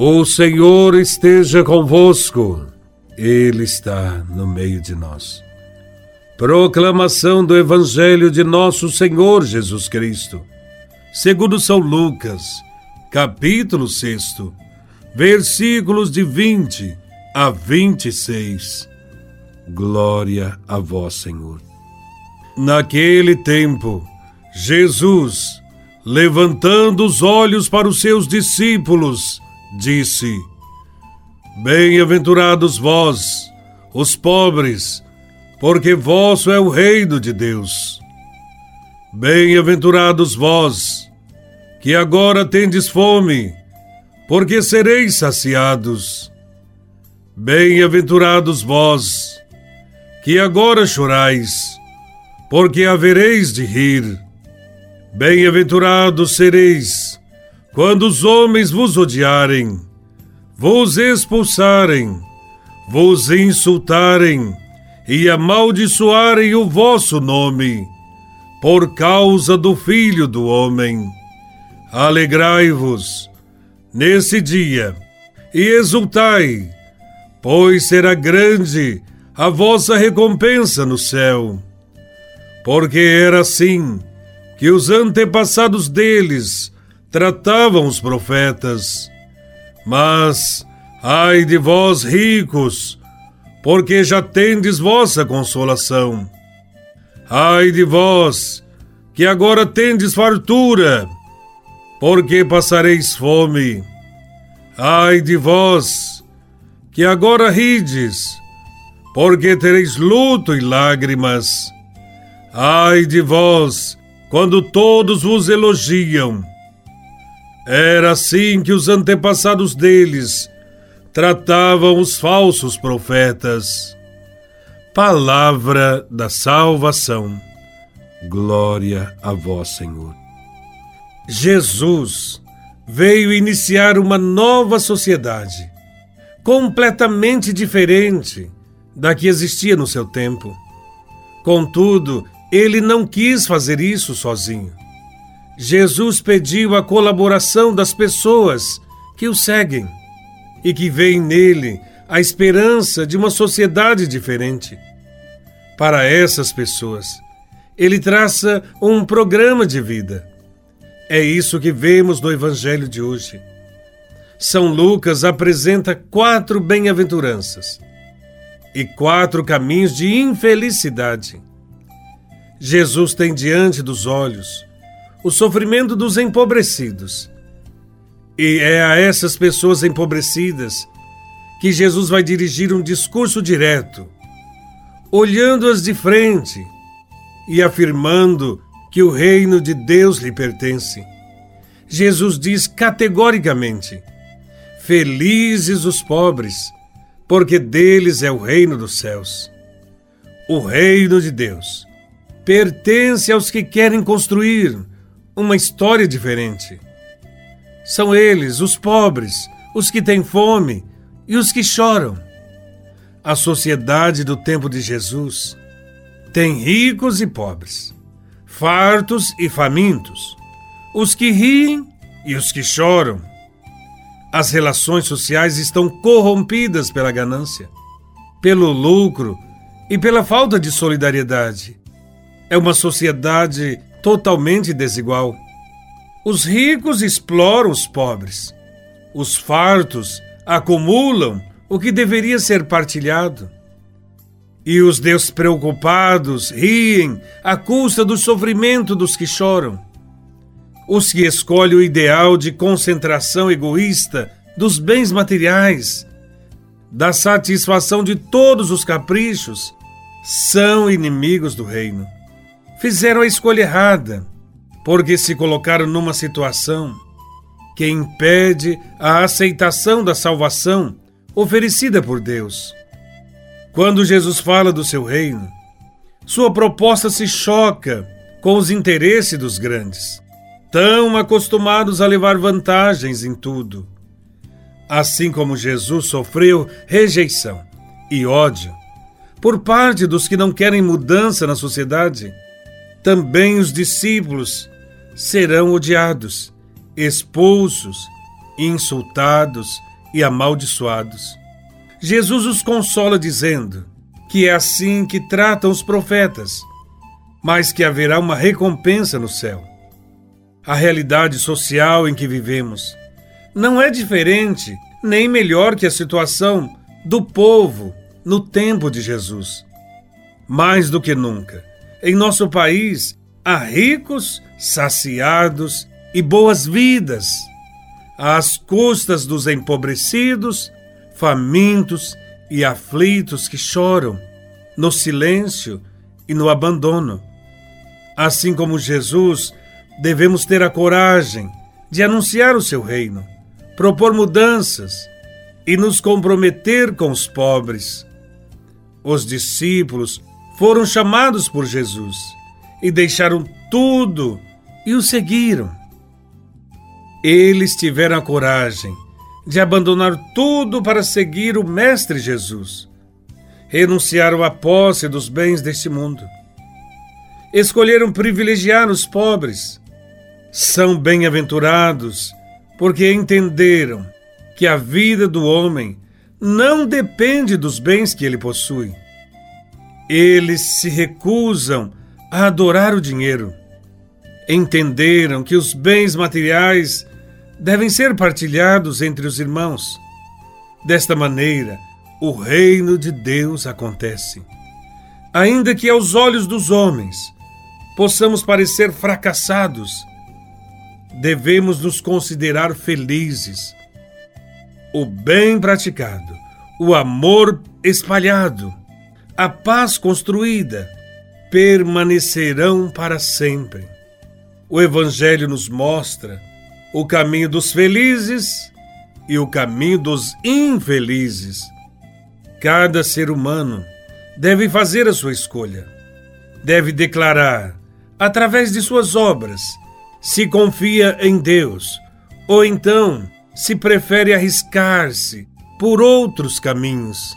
O Senhor esteja convosco, Ele está no meio de nós. Proclamação do Evangelho de Nosso Senhor Jesus Cristo, segundo São Lucas, capítulo 6, versículos de 20 a 26. Glória a Vós, Senhor. Naquele tempo, Jesus, levantando os olhos para os seus discípulos, disse: Bem-aventurados vós, os pobres, porque vosso é o reino de Deus. Bem-aventurados vós, que agora tendes fome, porque sereis saciados. Bem-aventurados vós, que agora chorais, porque havereis de rir. Bem-aventurados sereis, quando os homens vos odiarem, vos expulsarem, vos insultarem e amaldiçoarem o vosso nome, por causa do Filho do Homem. Alegrai-vos nesse dia e exultai, pois será grande a vossa recompensa no céu. Porque era assim que os antepassados deles tratavam os profetas. Mas, ai de vós ricos, porque já tendes vossa consolação. Ai de vós, que agora tendes fartura, porque passareis fome. Ai de vós, que agora rides, porque tereis luto e lágrimas. Ai de vós, quando todos vos elogiam. Era assim que os antepassados deles tratavam os falsos profetas. Palavra da salvação. Glória a vós, Senhor. Jesus veio iniciar uma nova sociedade, completamente diferente da que existia no seu tempo. Contudo, ele não quis fazer isso sozinho. Jesus pediu a colaboração das pessoas que o seguem e que veem nele a esperança de uma sociedade diferente. Para essas pessoas, ele traça um programa de vida. É isso que vemos no Evangelho de hoje. São Lucas apresenta quatro bem-aventuranças e quatro caminhos de infelicidade Jesus tem diante dos olhos o sofrimento dos empobrecidos. E é a essas pessoas empobrecidas que Jesus vai dirigir um discurso direto, olhando-as de frente e afirmando que o reino de Deus lhe pertence. Jesus diz categoricamente: Felizes os pobres, porque deles é o reino dos céus. O reino de Deus pertence aos que querem construir uma história diferente. São eles, os pobres, os que têm fome e os que choram. A sociedade do tempo de Jesus tem ricos e pobres, fartos e famintos, os que riem e os que choram. As relações sociais estão corrompidas pela ganância, pelo lucro e pela falta de solidariedade. É uma sociedade totalmente desigual. Os ricos exploram os pobres. Os fartos acumulam o que deveria ser partilhado. E os despreocupados riem à custa do sofrimento dos que choram. Os que escolhem o ideal de concentração egoísta dos bens materiais, da satisfação de todos os caprichos, são inimigos do reino fizeram a escolha errada, porque se colocaram numa situação que impede a aceitação da salvação oferecida por Deus. Quando Jesus fala do seu reino, sua proposta se choca com os interesses dos grandes, tão acostumados a levar vantagens em tudo. Assim como Jesus sofreu rejeição e ódio por parte dos que não querem mudança na sociedade, também os discípulos serão odiados, expulsos, insultados e amaldiçoados. Jesus os consola dizendo que é assim que tratam os profetas, mas que haverá uma recompensa no céu. A realidade social em que vivemos não é diferente nem melhor que a situação do povo no tempo de Jesus. Mais do que nunca, em nosso país há ricos, saciados e boas vidas, às custas dos empobrecidos, famintos e aflitos que choram no silêncio e no abandono. Assim como Jesus, devemos ter a coragem de anunciar o seu reino, propor mudanças e nos comprometer com os pobres. Os discípulos foram chamados por Jesus e deixaram tudo e o seguiram. Eles tiveram a coragem de abandonar tudo para seguir o Mestre Jesus. Renunciaram à posse dos bens deste mundo. Escolheram privilegiar os pobres. São bem-aventurados porque entenderam que a vida do homem não depende dos bens que ele possui. Eles se recusam a adorar o dinheiro. Entenderam que os bens materiais devem ser partilhados entre os irmãos. Desta maneira, o reino de Deus acontece. Ainda que aos olhos dos homens possamos parecer fracassados, devemos nos considerar felizes. O bem praticado, o amor espalhado, a paz construída permanecerão para sempre. O Evangelho nos mostra o caminho dos felizes e o caminho dos infelizes. Cada ser humano deve fazer a sua escolha. Deve declarar, através de suas obras, se confia em Deus ou então se prefere arriscar-se por outros caminhos.